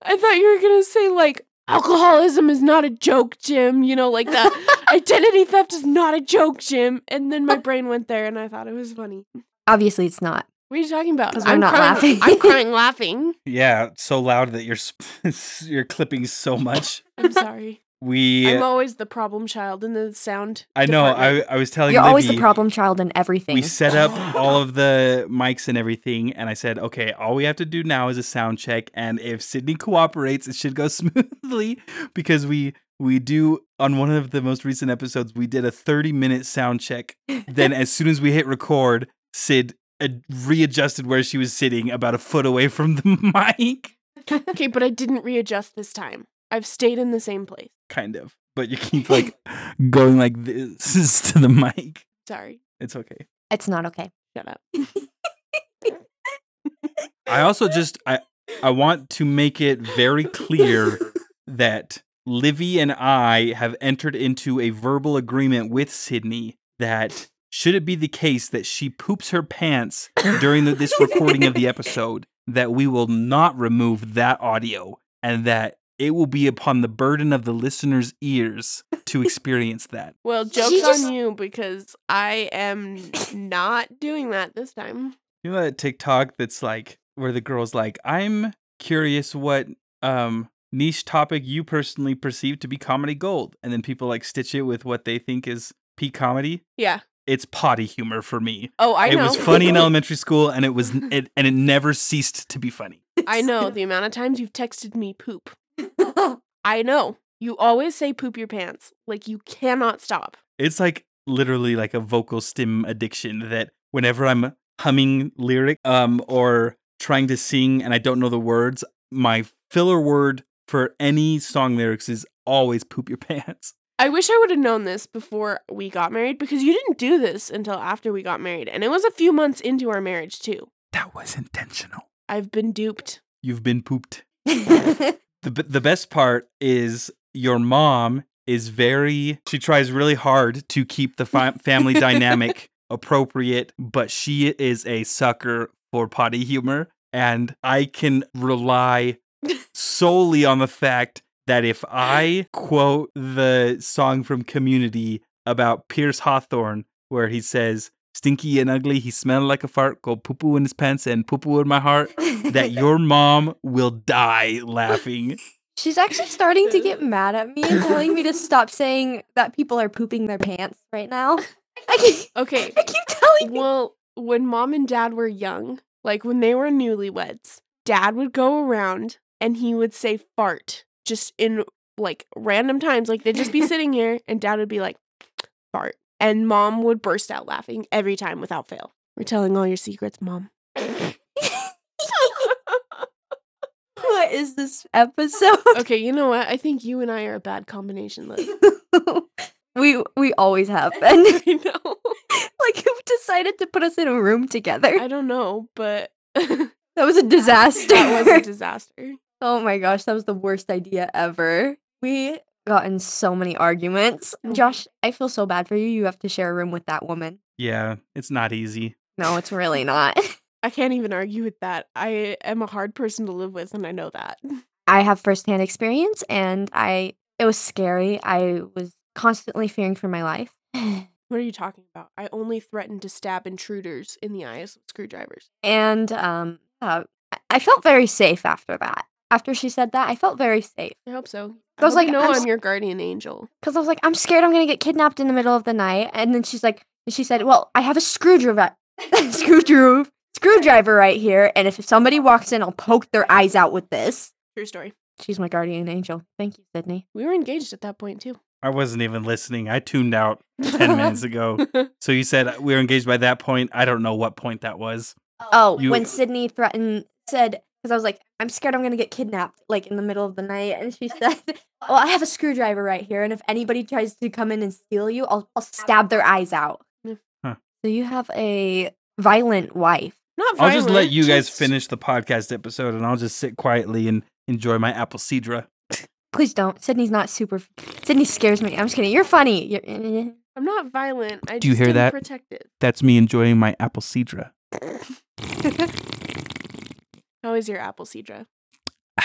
I thought you were gonna say like alcoholism is not a joke, Jim. You know, like the identity theft is not a joke, Jim. And then my brain went there, and I thought it was funny. Obviously, it's not. What are you talking about? 'Cause we're I'm not crying, laughing. I'm crying laughing. Yeah, so loud that you're sp- you're clipping so much. I'm sorry. We I'm always the problem child in the sound. I know. I. I was telling you. You're always the problem child in everything. We set up all of the mics and everything, and I said, okay, all we have to do now is a sound check, and if Sydney cooperates, it should go smoothly because we we do on one of the most recent episodes, we did a 30 minute sound check. then as soon as we hit record, Sid uh, readjusted where she was sitting about a foot away from the mic, okay, but I didn't readjust this time. I've stayed in the same place. kind of. But you keep like going like this to the mic. Sorry. It's okay. it's not okay. Shut up. I also just I I want to make it very clear that Livy and I have entered into a verbal agreement with Sydney that should it be the case that she poops her pants during the, this recording of the episode, that we will not remove that audio and that it will be upon the burden of the listener's ears to experience that. Well, joke's just- on you because I am not doing that this time. You know that TikTok that's like where the girl's like, I'm curious what um niche topic you personally perceive to be comedy gold. And then people like stitch it with what they think is peak comedy. Yeah. It's potty humor for me. Oh, I it know. was funny in elementary school and it was it and it never ceased to be funny. I know the amount of times you've texted me poop. I know. You always say poop your pants. Like you cannot stop. It's like literally like a vocal stim addiction that whenever I'm humming lyric um or trying to sing and I don't know the words, my filler word for any song lyrics is always poop your pants. I wish I would have known this before we got married because you didn't do this until after we got married. And it was a few months into our marriage, too. That was intentional. I've been duped. You've been pooped. The the best part is your mom is very she tries really hard to keep the fi- family dynamic appropriate, but she is a sucker for potty humor and I can rely solely on the fact that if I quote the song from Community about Pierce Hawthorne where he says stinky and ugly he smelled like a fart go poo poo in his pants and poo poo in my heart that your mom will die laughing. She's actually starting to get mad at me and telling me to stop saying that people are pooping their pants right now. I keep, Okay. I keep telling me. Well, when mom and dad were young, like when they were newlyweds, dad would go around and he would say fart just in like random times. Like they'd just be sitting here and dad would be like, fart. And mom would burst out laughing every time without fail. We're telling all your secrets, mom. what is this episode? Okay, you know what? I think you and I are a bad combination, Liz. we we always have been. I know. like who decided to put us in a room together? I don't know, but that That was a disaster. That was a disaster. Oh my gosh, that was the worst idea ever. We got in so many arguments. Josh, I feel so bad for you. You have to share a room with that woman. Yeah, it's not easy. No, it's really not. I can't even argue with that. I am a hard person to live with, and I know that. I have firsthand experience and I it was scary. I was constantly fearing for my life. What are you talking about? I only threatened to stab intruders in the eyes with screwdrivers. And um uh, I- I felt very safe after that. After she said that, I felt very safe. I hope so. I was like, you know I'm I'm, your guardian angel. Because I was like, I'm scared I'm gonna get kidnapped in the middle of the night. And then she's like, she said, Well, I have a screwdriver, screwdriver, screwdriver right here. And if somebody walks in, I'll poke their eyes out with this. True story. She's my guardian angel. Thank you, Sydney. We were engaged at that point too. I wasn't even listening. I tuned out 10 minutes ago. So you said uh, we were engaged by that point. I don't know what point that was. Oh, You- when Sydney threatened, said, because I was like, I'm scared I'm gonna get kidnapped, like in the middle of the night. And she said, Well, I have a screwdriver right here. And if anybody tries to come in and steal you, I'll, I'll stab their eyes out. Huh. So you have a violent wife. Not I'll just let violent, you guys just- finish the podcast episode and I'll just sit quietly and enjoy my apple cedra. Please don't. Sydney's not super. Sydney scares me. I'm just kidding. You're funny. You're, eh. I'm not violent. I Do you just hear that? Protected. That's me enjoying my apple cedra. How is your apple cedra?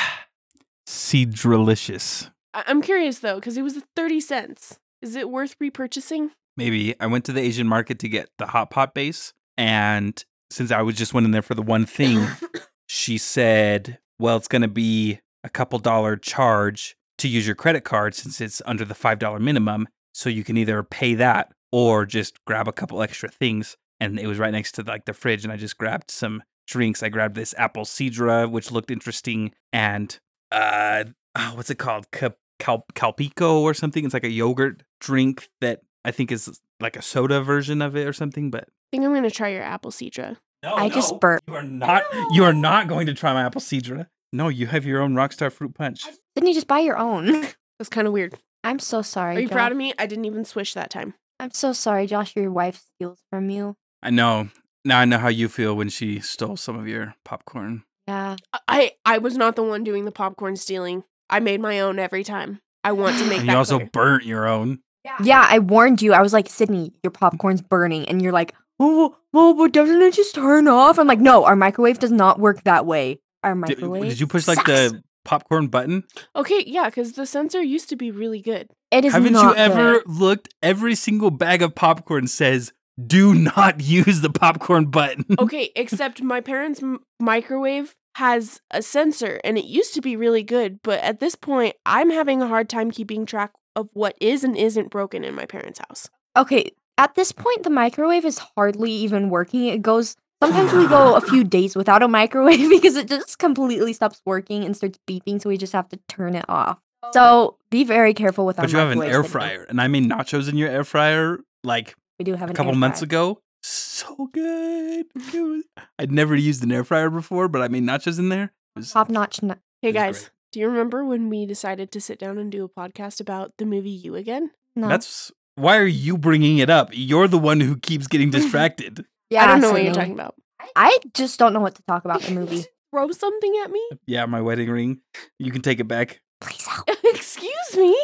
Cedralicious. I- I'm curious though, because it was 30 cents. Is it worth repurchasing? Maybe I went to the Asian market to get the hot pot base, and since I was just went in there for the one thing, she said, "Well, it's going to be a couple dollar charge to use your credit card since it's under the five dollar minimum. So you can either pay that or just grab a couple extra things." And it was right next to like the fridge, and I just grabbed some drinks. I grabbed this apple cedra, which looked interesting, and uh, oh, what's it called? Cap- Cal- Calpico or something. It's like a yogurt drink that I think is like a soda version of it or something. But I think I'm gonna try your apple cedra. no, I just burped. You are not. You are not going to try my apple cedra. No, you have your own Rockstar fruit punch. Didn't you just buy your own? That's kind of weird. I'm so sorry. Are you Josh. proud of me? I didn't even swish that time. I'm so sorry, Josh. Your wife steals from you. I know. Now I know how you feel when she stole some of your popcorn. Yeah. I I was not the one doing the popcorn stealing. I made my own every time. I want to make And that you also clear. burnt your own. Yeah, yeah, I warned you. I was like, Sydney, your popcorn's burning. And you're like, oh, oh, but doesn't it just turn off? I'm like, no, our microwave does not work that way. Our microwave. did you push like sucks. the popcorn button? Okay, yeah, because the sensor used to be really good. It is Haven't you ever good. looked? Every single bag of popcorn says, "Do not use the popcorn button." Okay, except my parents' m- microwave has a sensor and it used to be really good, but at this point, I'm having a hard time keeping track of what is and isn't broken in my parents' house. Okay, at this point, the microwave is hardly even working. It goes. Sometimes we go a few days without a microwave because it just completely stops working and starts beeping. So we just have to turn it off. So be very careful with our But you have an air fryer, and I mean nachos in your air fryer like We do have a an couple air months fryer. ago. So good. It was- I'd never used an air fryer before, but I made nachos in there. It was- Top notch. n- Hey guys, great. do you remember when we decided to sit down and do a podcast about the movie You Again? No. That's why are you bringing it up? You're the one who keeps getting distracted. yeah, I don't know what you're Sydney. talking about. I just don't know what to talk about the movie. Throw something at me? yeah, my wedding ring. You can take it back. Please help. Excuse me?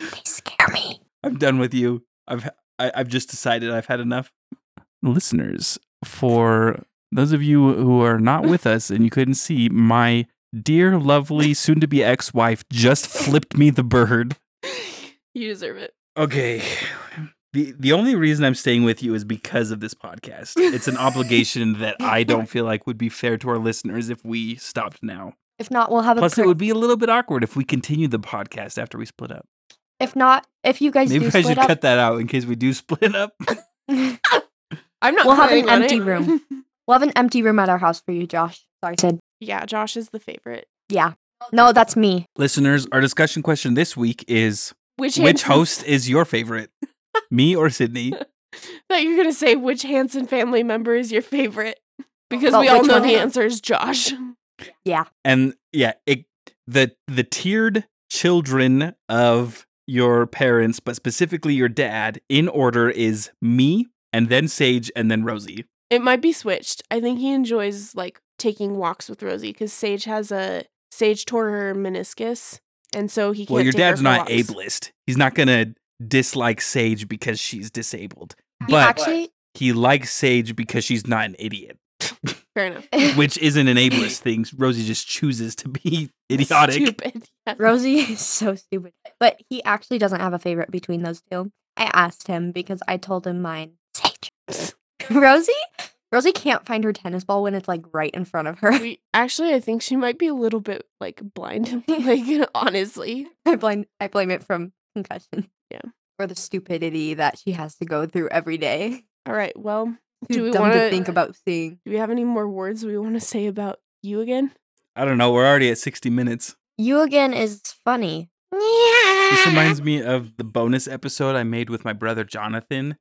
They scare me. I'm done with you. I've I, I've just decided I've had enough. listeners, for those of you who are not with us and you couldn't see, my dear, lovely, soon to be ex wife just flipped me the bird. you deserve it. Okay. The the only reason I'm staying with you is because of this podcast. It's an obligation that I don't feel like would be fair to our listeners if we stopped now. If not, we'll have a. Plus, it would be a little bit awkward if we continued the podcast after we split up. If not, if you guys Maybe do I should up, cut that out in case we do split up. I'm not We'll have an empty it. room. we'll have an empty room at our house for you, Josh. Sorry, Sid. yeah, Josh is the favorite. Yeah. No, that's me. Listeners, our discussion question this week is Which which host is your favorite? Me or Sydney? Thought you're gonna say which Hanson family member is your favorite because Well, we all know one? the answer is Josh. Yeah. And yeah, it, the the tiered children of your parents, but specifically your dad, in order is me, and then Sage, and then Rosie. It might be switched. I think he enjoys like taking walks with Rosie because Sage has a Sage tore her meniscus, and so he can't. Well, your take dad's for not walks. ableist. He's not gonna dislike Sage because she's disabled, He but actually, he likes Sage because she's not an idiot, Fair enough. which isn't an ableist thing. Rosie just chooses to be idiotic. Stupid. Yeah. Rosie is so stupid. But he actually doesn't have a favorite between those two. I asked him because I told him mine. Sage. Rosie? Rosie can't find her tennis ball when it's like right in front of her. We actually, I think she might be a little bit like blind. like honestly, I blame I blame it from concussion. Yeah. Or the stupidity that she has to go through every day. all right. Well, Too do we dumb want to think about seeing. Do we have any more words we want to say about you again? I don't know. We're already at sixty minutes. You again is funny. This reminds me of the bonus episode I made with my brother Jonathan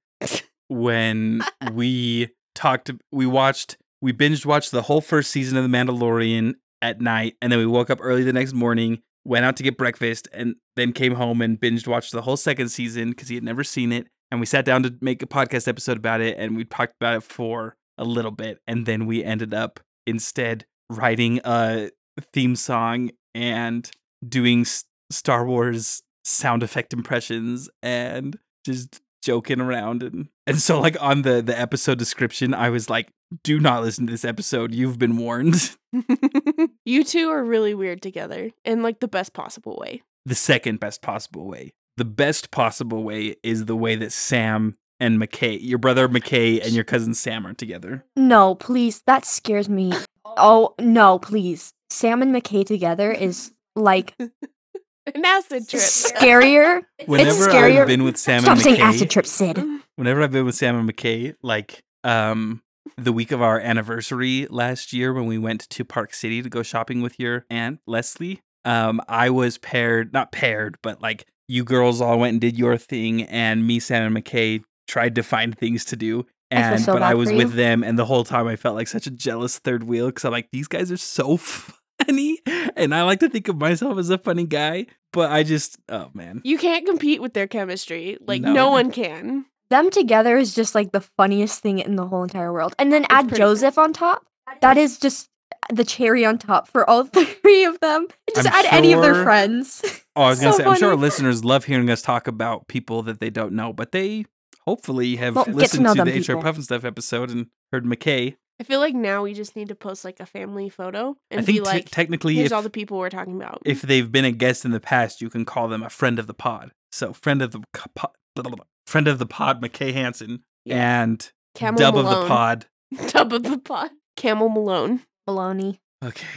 when we talked we watched we binged watched the whole first season of The Mandalorian at night and then we woke up early the next morning, went out to get breakfast and then came home and binged watched the whole second season cuz he had never seen it and we sat down to make a podcast episode about it and we talked about it for a little bit and then we ended up instead writing a theme song and doing S- Star Wars sound effect impressions and just joking around and and so like on the the episode description I was like do not listen to this episode. You've been warned. you two are really weird together in like the best possible way. The second best possible way. The best possible way is the way that Sam and McKay, your brother McKay and your cousin Sam are together. No, please. That scares me. Oh, no, please. Sam and McKay together is like An acid trip. scarier. Whenever scarier. I've been with Sam Stop and saying McKay, acid trip, Sid. whenever I've been with Sam and McKay, like um the week of our anniversary last year when we went to Park City to go shopping with your aunt Leslie, um, I was paired not paired, but like you girls all went and did your thing and me, Sam and McKay tried to find things to do. I And so but I was with them and the whole time I felt like such a jealous third wheel because I'm like, these guys are so funny. And I like to think of myself as a funny guy, but I just oh man. You can't compete with their chemistry. Like No. no, one can. Them together is just like the funniest thing in the whole entire world. And then add pretty Joseph on top. That is just the cherry on top for all three of them. Just I'm add any of their friends. Oh, I was gonna So say, I'm sure our listeners love hearing us talk about people that they don't know, but they hopefully have Well, get to listened to, them the HR people. Pufnstuf episode and heard McKay. I feel like now we just need to post like a family photo and I think be te- like, technically, here's if, all the people we're talking about. if they've been a guest in the past, you can call them a friend of the pod. So, friend of the pod, blah, blah, blah. friend of the pod, McKay Hansen, Yeah. and Camel dub of the pod. Dub of the pod. Camel Malone. Baloney. Okay.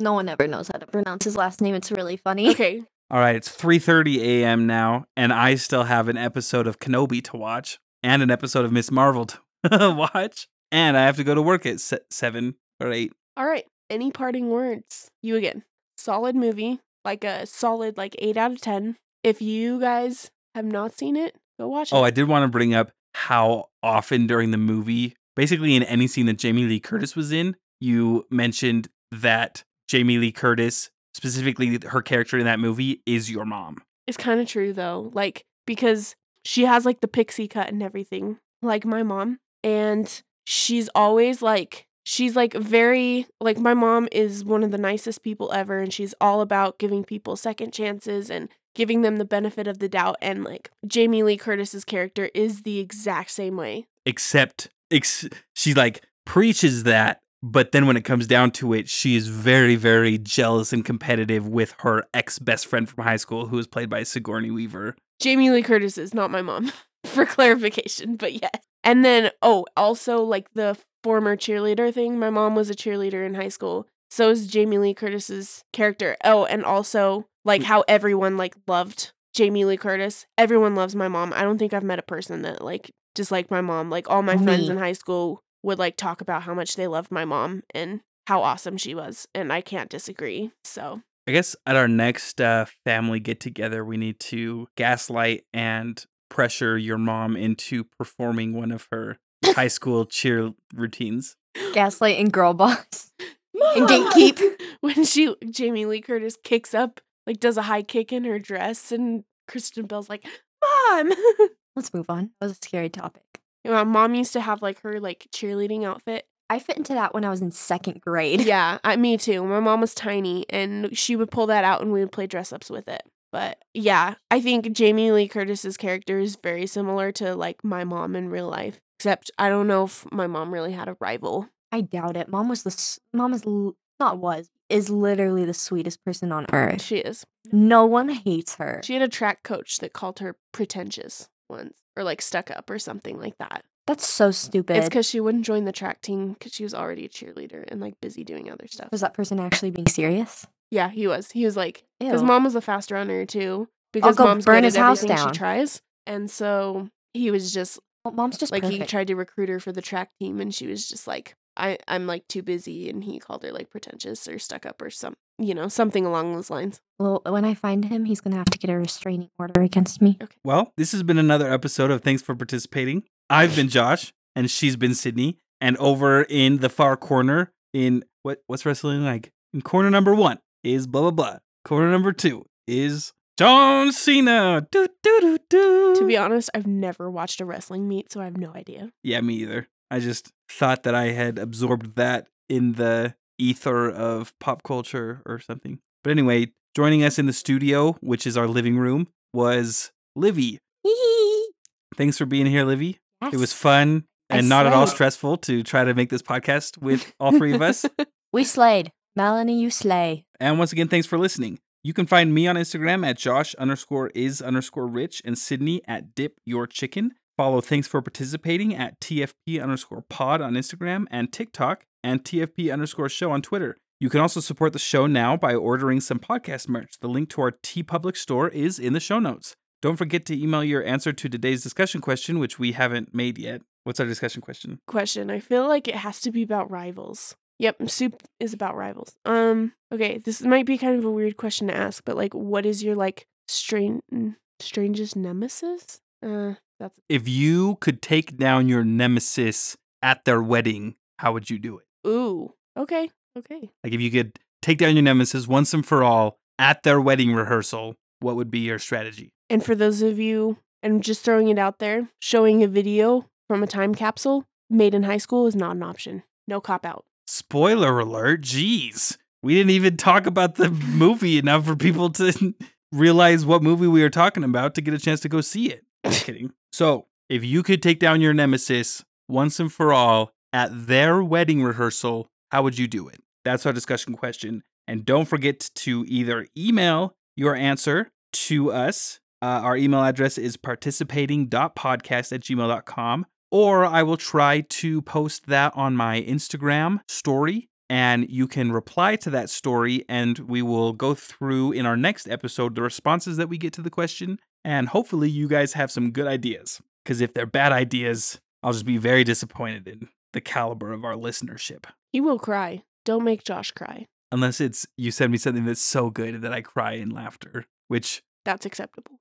No one ever knows how to pronounce his last name. It's really funny. Okay. All right, it's 3:30 a.m. now, and I still have an episode of Kenobi to watch and an episode of Miss Marvel to watch, and I have to go to work at se- seven or eight. All right. Any parting words? You again. Solid movie. Like a solid like eight out of ten. If you guys have not seen it, go watch oh, it. Oh, I did want to bring up how often during the movie, basically in any scene that Jamie Lee Curtis was in, you mentioned that Jamie Lee Curtis, specifically her character in that movie, is your mom. It's kind of true though, like because she has like the pixie cut and everything, like my mom, and she's always like she's like very like my mom is one of the nicest people ever and she's all about giving people second chances and giving them the benefit of the doubt and like Jamie Lee Curtis's character is the exact same way. Except, ex- she like preaches that, but then when it comes down to it, she is very, very jealous and competitive with her ex best friend from high school, who is played by Sigourney Weaver. Jamie Lee Curtis is not my mom for clarification, but yes. And then oh, also like the former cheerleader thing. My mom was a cheerleader in high school. So is Jamie Lee Curtis's character. Oh, and also like mm. how everyone like loved Jamie Lee Curtis. Everyone loves my mom. I don't think I've met a person that like disliked my mom. Like all my friends in high school would like talk about how much they loved my mom and how awesome she was, and I can't disagree. So I guess at our next uh, family get together, we need to gaslight and pressure your mom into performing one of her high school cheer routines. Gaslight and girl boss. Mom! And gatekeep. when she Jamie Lee Curtis kicks up, like does a high kick in her dress, and Kristen Bell's like, "Mom." Let's move on. That was a scary topic. Yeah, mom used to have like her like cheerleading outfit. I fit into that when I was in second grade. Yeah, I, me too. My mom was tiny, and she would pull that out, and we would play dress ups with it. But yeah, I think Jamie Lee Curtis's character is very similar to like my mom in real life. Except I don't know if my mom really had a rival. I doubt it. Mom was the s- mom is l- not was is literally the sweetest person on earth. She is. No one hates her. She had a track coach that called her pretentious once, or like stuck up, or something like that. That's so stupid. It's because she wouldn't join the track team because she was already a cheerleader and like busy doing other stuff. was that person actually being serious? Yeah, he was. He was like, because Ew. mom was a fast runner too. Because go mom's burn his house down. she tries, and so he was just Well, mom's just like he tried to recruit her for the track team, and she was just like, I I'm like too busy, and he called her like pretentious or stuck up or some, you know, something along those lines. well, when I find him, he's gonna have to get a restraining order against me. Well, this has been another episode of Thanks for Participating. I've been Josh, and she's been Sydney. And over in the far corner, in what what's wrestling like? In corner number one is blah blah blah. Corner number two is John Cena. Do, do, do, do. To be honest, I've never watched a wrestling meet, so I have no idea. Yeah, me either. I just thought that I had absorbed that in the ether of pop culture or something. But anyway, joining us in the studio, which is our living room, was Livy. Thanks for being here, Livy. It was Yes. fun I and not at all stressful to try to make this podcast with all three of us. We slayed. Melanie, you slay. And once again, thanks for listening. You can find me on Instagram at Josh underscore is underscore rich and Sydney at dip your chicken. Follow thanks for participating at TFP underscore pod on Instagram and TikTok and TFP underscore show on Twitter. You can also support the show now by ordering some podcast merch. The link to our TeePublic store is in the show notes. Don't forget to email your answer to today's discussion question, which we haven't made yet. What's our discussion question? Question. I feel like it has to be about rivals. Yep, soup is about rivals. Um, okay, this might be kind of a weird question to ask, but like what is your like strange strangest nemesis? Uh that's If you could take down your nemesis at their wedding, how would you do it? ooh. Okay. Okay. Like if you could take down your nemesis once and for all at their wedding rehearsal, what would be your strategy? And for those of you, and I'm just throwing it out there, showing a video from a time capsule made in high school is not an option. No cop out. Spoiler alert, jeez. We didn't even talk about the movie enough for people to realize what movie we were talking about to get a chance to go see it. Just kidding. So, if you could take down your nemesis once and for all at their wedding rehearsal, how would you do it? That's our discussion question. And don't forget to either email your answer to us. Uh, our email address is participating.podcast at gmail.com. Or I will try to post that on my Instagram story. And you can reply to that story, and we will go through in our next episode the responses that we get to the question. And hopefully, you guys have some good ideas. Because if they're bad ideas, I'll just be very disappointed in the caliber of our listenership. He will cry. Don't make Josh cry. Unless it's you send me something that's so good that I cry in laughter, which That's acceptable.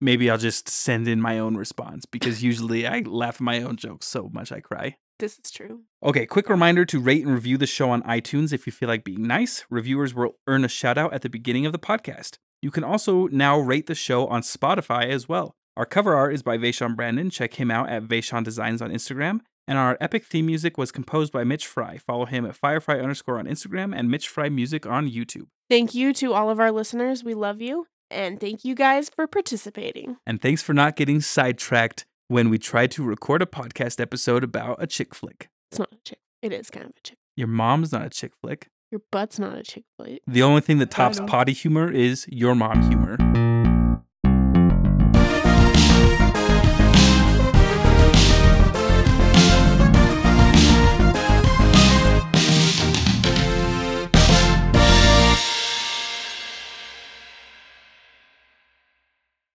maybe I'll just send in my own response because usually I laugh at my own jokes so much I cry. This is true. Okay, quick reminder to rate and review the show on iTunes if you feel like being nice. Reviewers will earn a shout out at the beginning of the podcast. You can also now rate the show on Spotify as well. Our cover art is by Vaishon Brandon. Check him out at Vaishon Designs on Instagram. And our epic theme music was composed by Mitch Fry. Follow him at Firefly underscore on Instagram and Mitch Fry Music on YouTube. Thank you to all of our listeners. We love you. And thank you guys for participating. And thanks for not getting sidetracked when we tried to record a podcast episode about a chick flick. It's not a chick. It is kind of a chick. Your mom's not a chick flick. Your butt's not a chick flick. The only thing that tops potty humor is your mom humor.